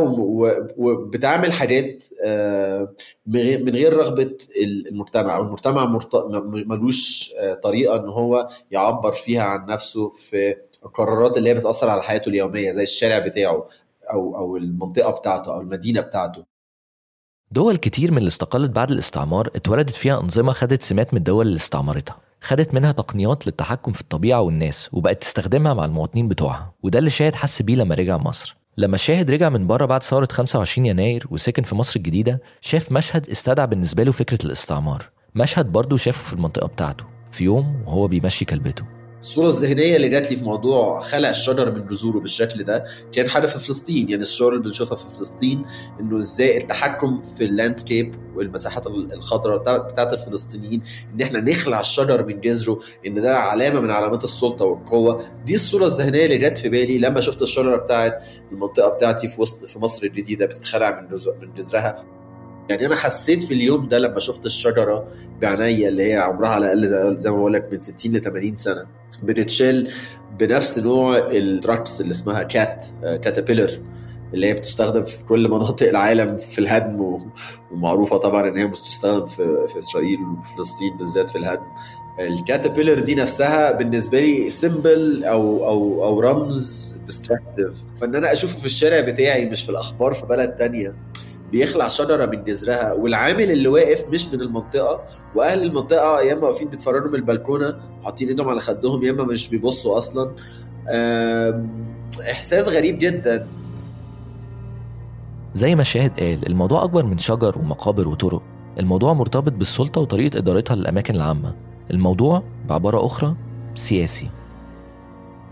وبتعمل حاجات آه، من غير- رغبة المجتمع. أو المجتمع مرت- م- ملوش آه، طريقة إن هو يعبر فيها عن نفسه في القرارات اللي هي بتأثر على حياته اليومية زي الشارع بتاعه أو أو المنطقة بتاعته أو المدينة بتاعته.
دول كتير من اللي استقلت بعد الاستعمار اتولدت فيها أنظمة خدت سمات من الدول اللي استعمرتها. خدت منها تقنيات للتحكم في الطبيعة والناس وبقت تستخدمها مع المواطنين بتوعها. وده اللي شاهد حس بيه لما رجع مصر. لما الشاهد رجع من بره بعد ثورة 25 يناير وسكن في مصر الجديدة شاف مشهد استدعى بالنسبة له فكرة الاستعمار. مشهد برضه شافه في المنطقة بتاعته في يوم وهو بيمشي كلبته.
الصورة الذهنية اللي جات لي في موضوع خلع الشجر من جذوره بالشكل ده كان حاجة في فلسطين. يعني الصور اللي بنشوفها في فلسطين إنه إزاي التحكم في اللاندسكيب والمساحات الخضراء بتاع- بتاعت الفلسطينيين إن إحنا نخلع الشجر من جذره إن ده علامة من علامات السلطة والقوة. دي الصورة الذهنية اللي جت في بالي لما شفت الشجرة بتاعت المنطقة بتاعتي في وسط في مصر الجديدة بتتخلع من جذرها. يعني أنا حسيت في اليوم ده لما شفت الشجرة بعينيا اللي هي عمرها على الأقل زي- ما بقول لك من 60 ل 80 سنة بتتشال بنفس نوع التراكس اللي اسمها Cat Caterpillar اللي هي بتستخدم في كل مناطق العالم في الهدم ومعروفة طبعا إن هي بتستخدم في في إسرائيل وفلسطين بالذات في الهدم. ال Caterpillar دي نفسها بالنسبة لي symbol أو أو أو رمز destructive فإن أنا أشوفه في الشارع بتاعي مش في الأخبار في بلد تانية. بيخلع شجرة من جذرها والعامل اللي واقف مش من المنطقة وأهل المنطقة يا إما واقفين بيتفرجوا من البلكونة حاطين إيدهم على خدهم يا إما مش بيبصوا أصلا. إحساس غريب جدا.
زي ما الشاهد قال الموضوع أكبر من شجر ومقابر وطرق. الموضوع مرتبط بالسلطة وطريقة إدارتها للأماكن العامة. الموضوع بعبارة أخرى سياسي.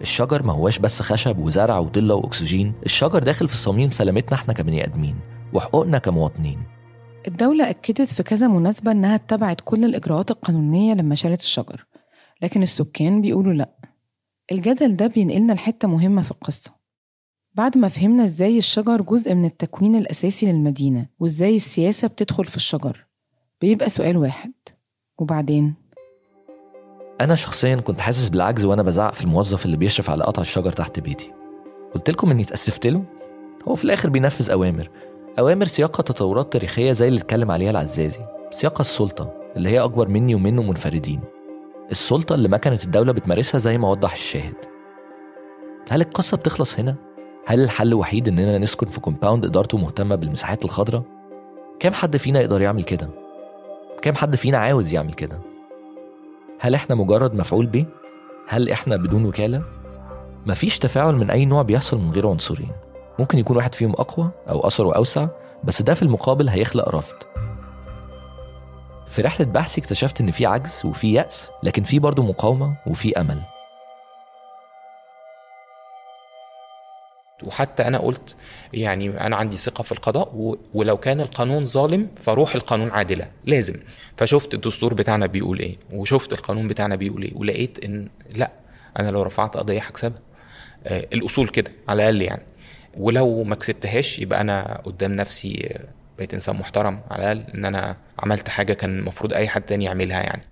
الشجر ما هواش بس خشب وزرع وضلة وأكسجين. الشجر داخل في صميم سلامتنا إحنا كبني آدمين. وحقوقنا كمواطنين.
الدولة أكدت في كذا مناسبة إنها اتبعت كل الإجراءات القانونية لما شالت الشجر لكن السكان بيقولوا لأ. الجدل ده بينقلنا لحتة مهمة في القصة. بعد ما فهمنا إزاي الشجر جزء من التكوين الأساسي للمدينة وإزاي السياسة بتدخل في الشجر بيبقى سؤال واحد. وبعدين؟
أنا شخصيا كنت حاسس بالعجز وأنا بزعق في الموظف اللي بيشرف على قطع الشجر تحت بيتي. قلت لكم إني اتأسفت له؟ هو في الآخر بينفذ أوامر. أوامر سياقها تطورات تاريخية زي اللي اتكلم عليها العزازي سياقها السلطة اللي هي أكبر مني ومنه منفردين السلطة اللي ما كانت الدولة بتمارسها زي ما وضح الشاهد هل القصة بتخلص هنا؟ هل الحل الوحيد إننا نسكن في كومباوند إدارته مهتمة بالمساحات الخضراء؟ كام حد فينا يقدر يعمل كده؟ كام حد فينا عاوز يعمل كده؟ هل إحنا مجرد مفعول به؟ هل إحنا بدون وكالة؟ مفيش تفاعل من أي نوع بيحصل من غير عنصرين ممكن يكون واحد فيهم أقوى أو أثره أوسع بس ده في المقابل هيخلق رفض. في رحلة بحثي اكتشفت إن في عجز وفي يأس لكن في برضه مقاومة وفي أمل.
وحتى أنا قلت يعني أنا عندي ثقة في القضاء ولو كان القانون ظالم فروح القانون عادلة لازم. فشفت الدستور بتاعنا بيقول إيه وشفت القانون بتاعنا بيقول إيه ولقيت إن لأ أنا لو رفعت قضية هكسبها. آه، الأصول كده على الأقل يعني. ولو ما كسبتهاش يبقى أنا قدام نفسي بقيت إنسان محترم على الأقل إن أنا عملت حاجة كان المفروض أي حد تاني يعملها يعني.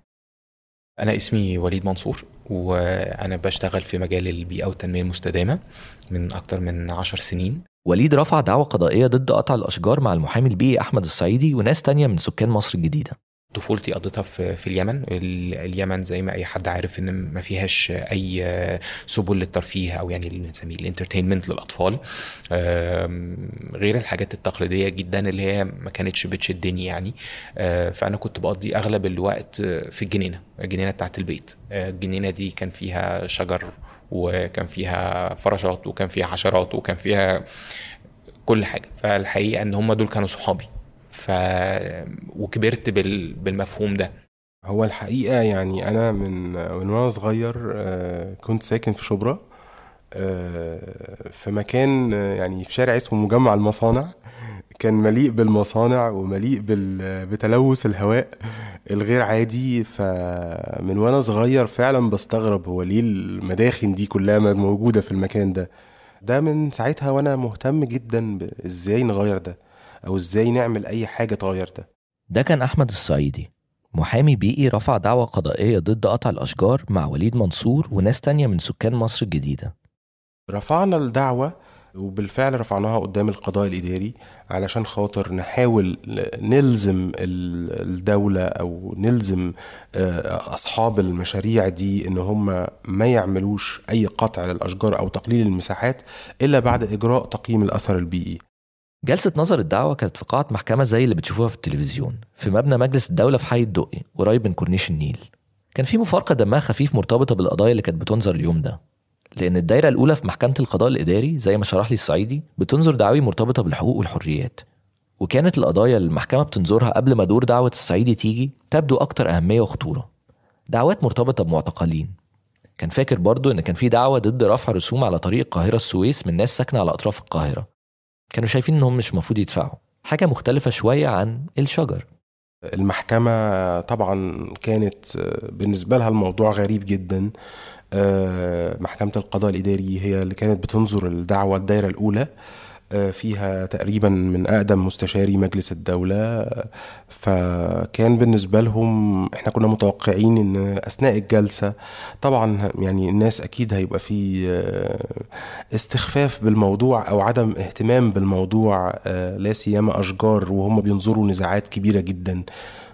أنا اسمي وليد منصور وأنا بشتغل في مجال البيئة والتنمية المستدامة من أكتر من عشر سنين.
وليد رفع دعوى قضائية ضد قطع الأشجار مع المحامي البيئي أحمد الصعيدي وناس تانية من سكان مصر الجديدة.
طفولتي قضيتها في في اليمن. ال- اليمن زي ما أي حد عارف إن ما فيهاش أي سبل للترفيه أو يعني اللي بنسميه ال entertainment للأطفال. غير الحاجات التقليدية جدا اللي هي ما كانتش بتشدني يعني. آه، فأنا كنت بقضي أغلب الوقت في الجنينة الجنينة بتاعت البيت. آه، الجنينة دي كان فيها شجر وكان فيها فراشات وكان فيها حشرات وكان فيها كل حاجة. فالحقيقة إن هم دول كانوا صحابي. ف وكبرت بال... بالمفهوم ده.
هو الحقيقة يعني أنا من من وأنا صغير آه، كنت ساكن في شبرا آه، في مكان آه، يعني في شارع اسمه مجمع المصانع. كان مليء بالمصانع ومليء بتلوث الهواء الغير عادي. فمن وأنا صغير فعلا بستغرب هو ليه المداخن دي كلها موجودة في المكان ده. ده من ساعتها وأنا مهتم جدا بإزاي نغير ده. أو إزاي نعمل أي حاجة تغير ده
ده كان أحمد الصعيدي. محامي بيئي رفع دعوى قضائية ضد قطع الأشجار مع وليد منصور وناس تانية من سكان مصر الجديدة.
رفعنا الدعوة وبالفعل رفعناها قدام القضاء الإداري علشان خاطر نحاول نلزم ال- الدولة أو نلزم آه، أصحاب المشاريع دي إن هم ما يعملوش أي قطع للأشجار أو تقليل المساحات إلا بعد إجراء تقييم الأثر البيئي.
جلسة نظر الدعوة كانت في قاعة محكمة زي اللي بتشوفوها في التلفزيون في مبنى مجلس الدولة في حي الدقي قريب من كورنيش النيل. كان في مفارقة دمها خفيف مرتبطة بالقضايا اللي كانت بتنظر اليوم ده لأن الدايرة الأولى في محكمة القضاء الإداري زي ما شرح لي الصعيدي بتنظر دعاوي مرتبطة بالحقوق والحريات. وكانت القضايا اللي المحكمة بتنظرها قبل ما دور دعوة الصعيدي تيجي تبدو أكتر أهمية وخطورة. دعوات مرتبطة بمعتقلين. كان فاكر برضو إن كان في دعوة ضد رفع رسوم على طريق القاهرة السويس من ناس ساكنة على أطراف القاهرة. كانوا شايفين إنهم مش المفروض يدفعوا. حاجة مختلفة شوية عن الشجر.
المحكمة طبعا كانت بالنسبة لها الموضوع غريب جدا. آه، محكمة القضاء الإداري هي اللي كانت بتنظر الدعوة الدايرة الأولى. فيها تقريبا من أقدم مستشاري مجلس الدولة فكان بالنسبة لهم إحنا كنا متوقعين إن أثناء الجلسة طبعا يعني الناس أكيد هيبقى في آه، استخفاف بالموضوع أو عدم اهتمام بالموضوع آه، لا سيما أشجار وهم بينظروا نزاعات كبيرة جدا.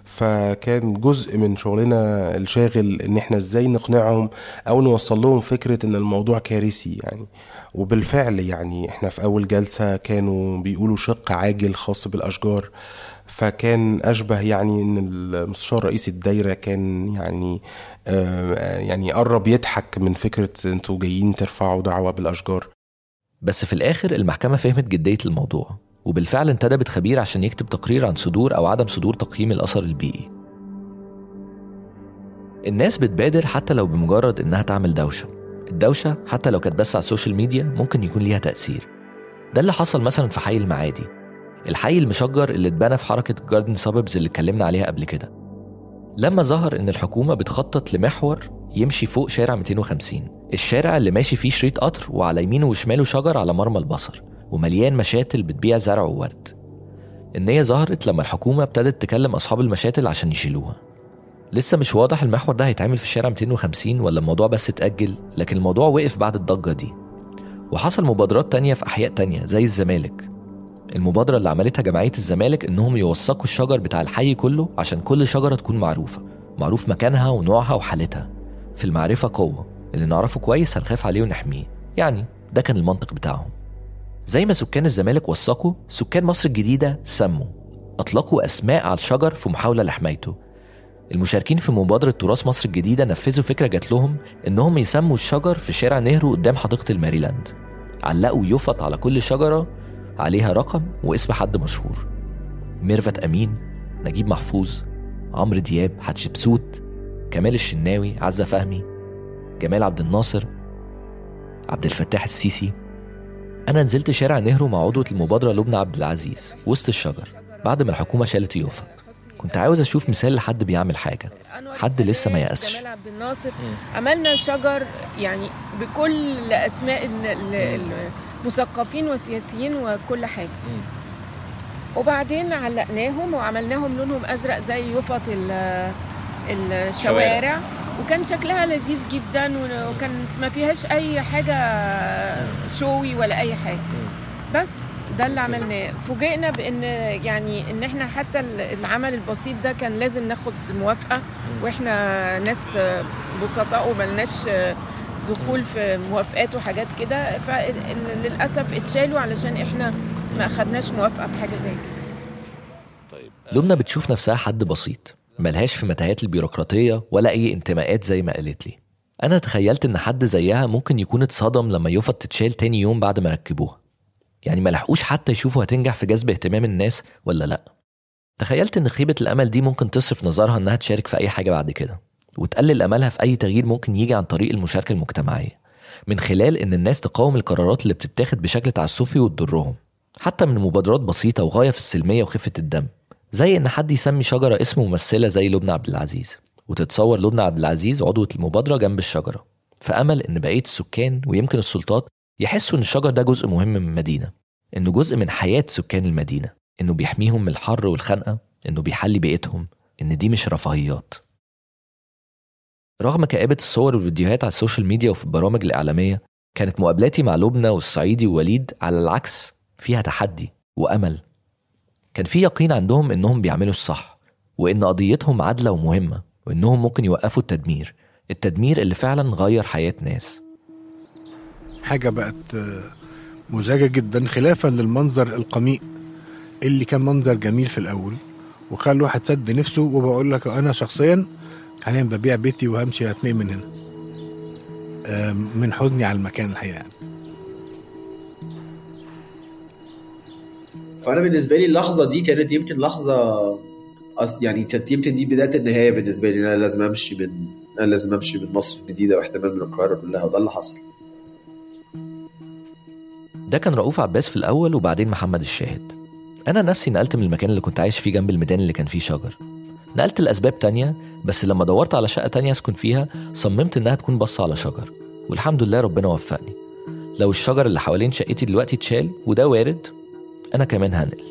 فكان جزء من شغلنا الشاغل إن إحنا إزاي نقنعهم أو نوصل لهم فكرة إن الموضوع كارثي يعني. وبالفعل يعني إحنا في أول جلسة كانوا بيقولوا شق عاجل خاص بالأشجار فكان أشبه يعني إن المستشار رئيس الدايرة كان يعني آه يعني قرب يضحك من فكرة إنتوا جايين ترفعوا دعوة بالأشجار.
بس في الآخر المحكمة فهمت جدية الموضوع وبالفعل انتدبت خبير عشان يكتب تقرير عن صدور أو عدم صدور تقييم الأثر البيئي. الناس بتبادر حتى لو بمجرد إنها تعمل دوشة. الدوشة حتى لو كانت بس على ال social media ممكن يكون ليها تأثير. ده اللي حصل مثلا في حي المعادي. الحي المشجر اللي اتبنى في حركة garden suburbs اللي اتكلمنا عليها قبل كده. لما ظهر إن الحكومة بتخطط لمحور يمشي فوق شارع 250 الشارع اللي ماشي فيه شريط قطر وعلى يمينه وشماله شجر على مرمى البصر ومليان مشاتل بتبيع زرع وورد. النية ظهرت لما الحكومة ابتدت تكلم أصحاب المشاتل عشان يشيلوها. لسه مش واضح المحور ده هيتعمل في شارع 250 ولا الموضوع بس اتأجل لكن الموضوع وقف بعد الضجة دي. وحصل مبادرات تانية في أحياء تانية زي الزمالك. المبادرة اللي عملتها جمعية الزمالك إنهم يوثقوا الشجر بتاع الحي كله عشان كل شجرة تكون معروفة معروف مكانها ونوعها وحالتها. في المعرفة قوة اللي نعرفه كويس هنخاف عليه ونحميه. يعني ده كان المنطق بتاعهم. زي ما سكان الزمالك وثقوا سكان مصر الجديدة سموا أطلقوا أسماء على الشجر في محاولة لحمايته. المشاركين في مبادرة تراث مصر الجديدة نفذوا فكرة جات لهم إنهم يسموا الشجر في شارع نهرو قدام حديقة الماريلاند. علقوا يفط على كل شجرة عليها رقم واسم حد مشهور. ميرفت أمين نجيب محفوظ عمرو دياب حتشبسوت كمال الشناوي عزة فهمي جمال عبد الناصر عبد الفتاح السيسي. أنا نزلت شارع نهرو مع عضوة المبادرة لبنى عبد العزيز وسط الشجر بعد ما الحكومة شالت يوفط. كنت عاوز أشوف مثال لحد بيعمل حاجة حد لسه ما يأسش.
جمال عبد الناصر. عملنا شجر يعني بكل أسماء ال- ال- المثقفين والسياسيين وكل حاجة. وبعدين علقناهم وعملناهم لونهم أزرق زي يفط ال- الشوارع. وكان شكلها لذيذ جدا وكان ما فيهاش أي حاجة شوي ولا أي حاجة. بس ده اللي عملناه فوجئنا بإن يعني إن إحنا حتى العمل البسيط ده كان لازم ناخد موافقة وإحنا ناس بسطاء وملناش دخول في موافقات وحاجات كده. فللاسف اتشالوا علشان إحنا ما أخدناش موافقة بحاجة زي كده
لبنى بتشوف نفسها حد بسيط ملهاش في متاهات البيروقراطية ولا أي انتماءات زي ما قالت لي. أنا تخيلت إن حد زيها ممكن يكون اتصدم لما يفط تتشال تاني يوم بعد ما ركبوها. يعني ما لحقوش حتى يشوفوا هتنجح في جذب اهتمام الناس ولا لأ. تخيلت إن خيبة الأمل دي ممكن تصرف نظرها إنها تشارك في أي حاجة بعد كده وتقلل أملها في أي تغيير ممكن يجي عن طريق المشاركة المجتمعية. من خلال إن الناس تقاوم القرارات اللي بتتاخد بشكل تعسفي وتضرهم حتى من مبادرات بسيطة وغاية في السلمية وخفة الدم زي إن حد يسمي شجرة اسم ممثلة زي لبنى عبد العزيز وتتصور لبنى عبد العزيز عضوة المبادرة جنب الشجرة. في أمل إن بقية السكان ويمكن السلطات يحسوا إن الشجر ده جزء مهم من المدينة إنه جزء من حياة سكان المدينة إنه بيحميهم من الحر والخنقة إنه بيحلي بيئتهم إن دي مش رفاهيات. رغم كآبة الصور والفيديوهات على ال social media وفي البرامج الإعلامية كانت مقابلاتي مع لبنى والصعيدي ووليد على العكس فيها تحدي وأمل. كان في يقين عندهم إنهم بيعملوا الصح وإن قضيتهم عادلة ومهمة وإنهم ممكن يوقفوا التدمير التدمير اللي فعلا غير حياة ناس.
حاجة بقت مزعجة جدا خلافا للمنظر القميء اللي كان منظر جميل في الأول وخلى الواحد سد نفسه وبقول لك أنا شخصيا حاليا ببيع بيتي وهمشي هتنقل من هنا. من حزني على المكان الحقيقة. يعني.
فأنا بالنسبة لي اللحظة دي كانت يمكن لحظة أص... يعني كانت يمكن دي بداية النهاية بالنسبة لي. أنا لازم أمشي من أنا لازم أمشي من مصر الجديدة واحتمال من القاهرة كلها وده اللي حصل.
ده كان رؤوف عباس في الأول وبعدين محمد الشاهد. أنا نفسي نقلت من المكان اللي كنت عايش فيه جنب الميدان اللي كان فيه شجر. نقلت لأسباب تانية بس لما دورت على شقة تانية أسكن فيها صممت إنها تكون بصة على شجر. والحمد لله ربنا وفقني. لو الشجر اللي حوالين شقتي دلوقتي اتشال وده وارد أنا كمان هنقل.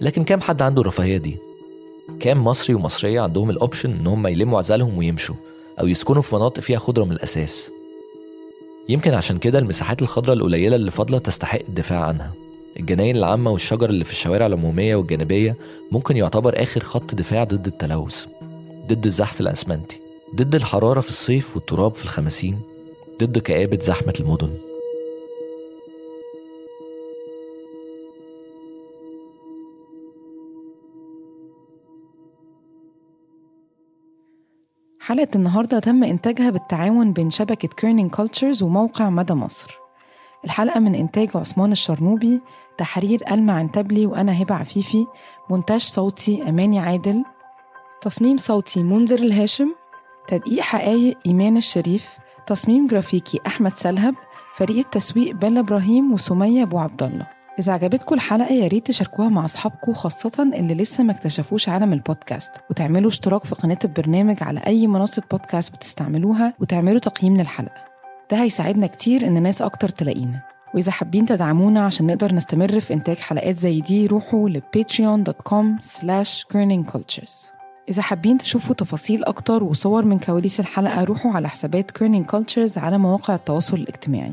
لكن كام حد عنده الرفاهية دي؟ كام مصري ومصرية عندهم الأوبشن إن هم يلموا عزالهم ويمشوا أو يسكنوا في مناطق فيها خضرة من الأساس؟ يمكن عشان كده المساحات الخضراء القليلة اللي فاضلة تستحق الدفاع عنها. الجناين العامة والشجر اللي في الشوارع العمومية والجانبية ممكن يعتبر آخر خط دفاع ضد التلوث ضد الزحف الأسمنتي ضد الحرارة في الصيف والتراب في الخماسين ضد كآبة زحمة المدن.
حلقة النهاردة تم إنتاجها بالتعاون بين شبكة Kerning Cultures وموقع مدى مصر. الحلقة من إنتاج عثمان الشرنوبي تحرير ألمى عنتبلي وأنا هبة عفيفي مونتاج صوتي أماني عادل تصميم صوتي منذر الهاشم تدقيق حقايق إيمان الشريف تصميم جرافيكي أحمد سلهب فريق التسويق بيلا إبراهيم وسمية أبو عبد الله. إذا عجبتكم الحلقة يا ريت تشاركوها مع أصحابكم خاصة اللي لسه ما اكتشفوش عالم البودكاست. وتعملوا اشتراك في قناة البرنامج على أي منصة بودكاست بتستعملوها وتعملوا تقييم للحلقة. ده هيساعدنا كتير إن ناس أكتر تلاقينا. وإذا حابين تدعمونا عشان نقدر نستمر في إنتاج حلقات زي دي روحوا ل patreon.com slash cultures. إذا حابين تشوفوا تفاصيل أكتر وصور من كواليس الحلقة روحوا على حسابات كيرنينج كلتشرز على مواقع التواصل الاجتماعي.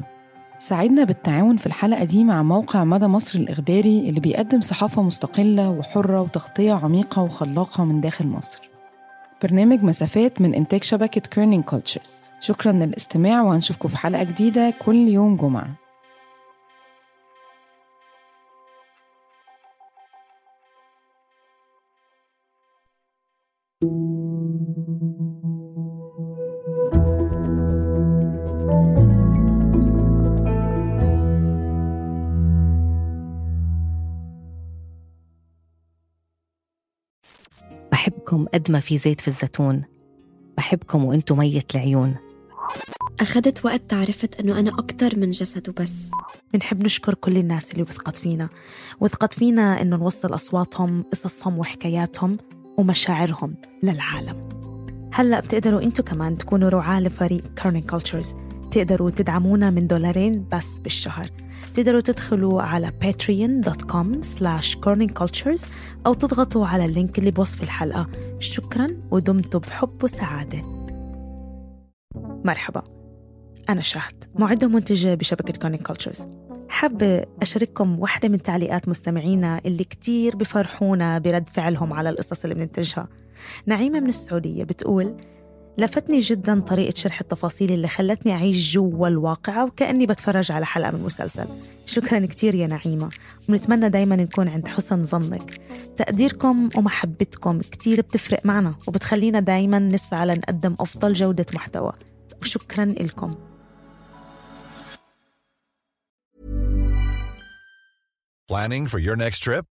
ساعدنا بالتعاون في الحلقة دي مع موقع مدى مصر الإخباري اللي بيقدم صحافة مستقلة وحرة وتغطية عميقة وخلاقة من داخل مصر. برنامج مسافات من إنتاج شبكة كيرنينج كولتشرز شكرا للاستماع وهنشوفكم في حلقة جديدة كل يوم جمعة.
بحبكم قد ما في زيت في الزيتون. بحبكم وأنتم مية العيون.
أخذت وقت تعرفت أنه أنا أكتر من جسد وبس.
بنحب نشكر كل الناس اللي وثقت فينا. وثقت فينا إنه نوصل أصواتهم قصصهم وحكاياتهم ومشاعرهم للعالم. هلأ بتقدروا أنتوا كمان تكونوا رعاة لفريق كارنينج كولتشرز تقدروا تدعمونا من دولارين بس بالشهر. تقدروا تدخلوا على patreon.com slash kerningcultures أو تضغطوا على ال link اللي بوصف الحلقة. شكرا ودمتم بحب وسعادة. مرحبا. أنا شهد معدة ومنتجة بشبكة كيرنينج كولتشرز حابة أشارككم واحدة من تعليقات مستمعينا اللي كتير بفرحونا برد فعلهم على القصص اللي بننتجها. نعيمة من السعودية بتقول لفتني جدا طريقة شرح التفاصيل اللي خلتني أعيش جوا الواقعة وكأني بتفرج على حلقة من مسلسل. شكرا كتير يا نعيمة. ونتمنى دايما نكون عند حسن ظنك. تقديركم ومحبتكم كتير بتفرق معنا وبتخلينا دايما نسعى لنقدم أفضل جودة محتوى. وشكرا لكم.
Planning for your next trip?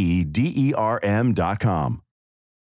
E D E R M dot com.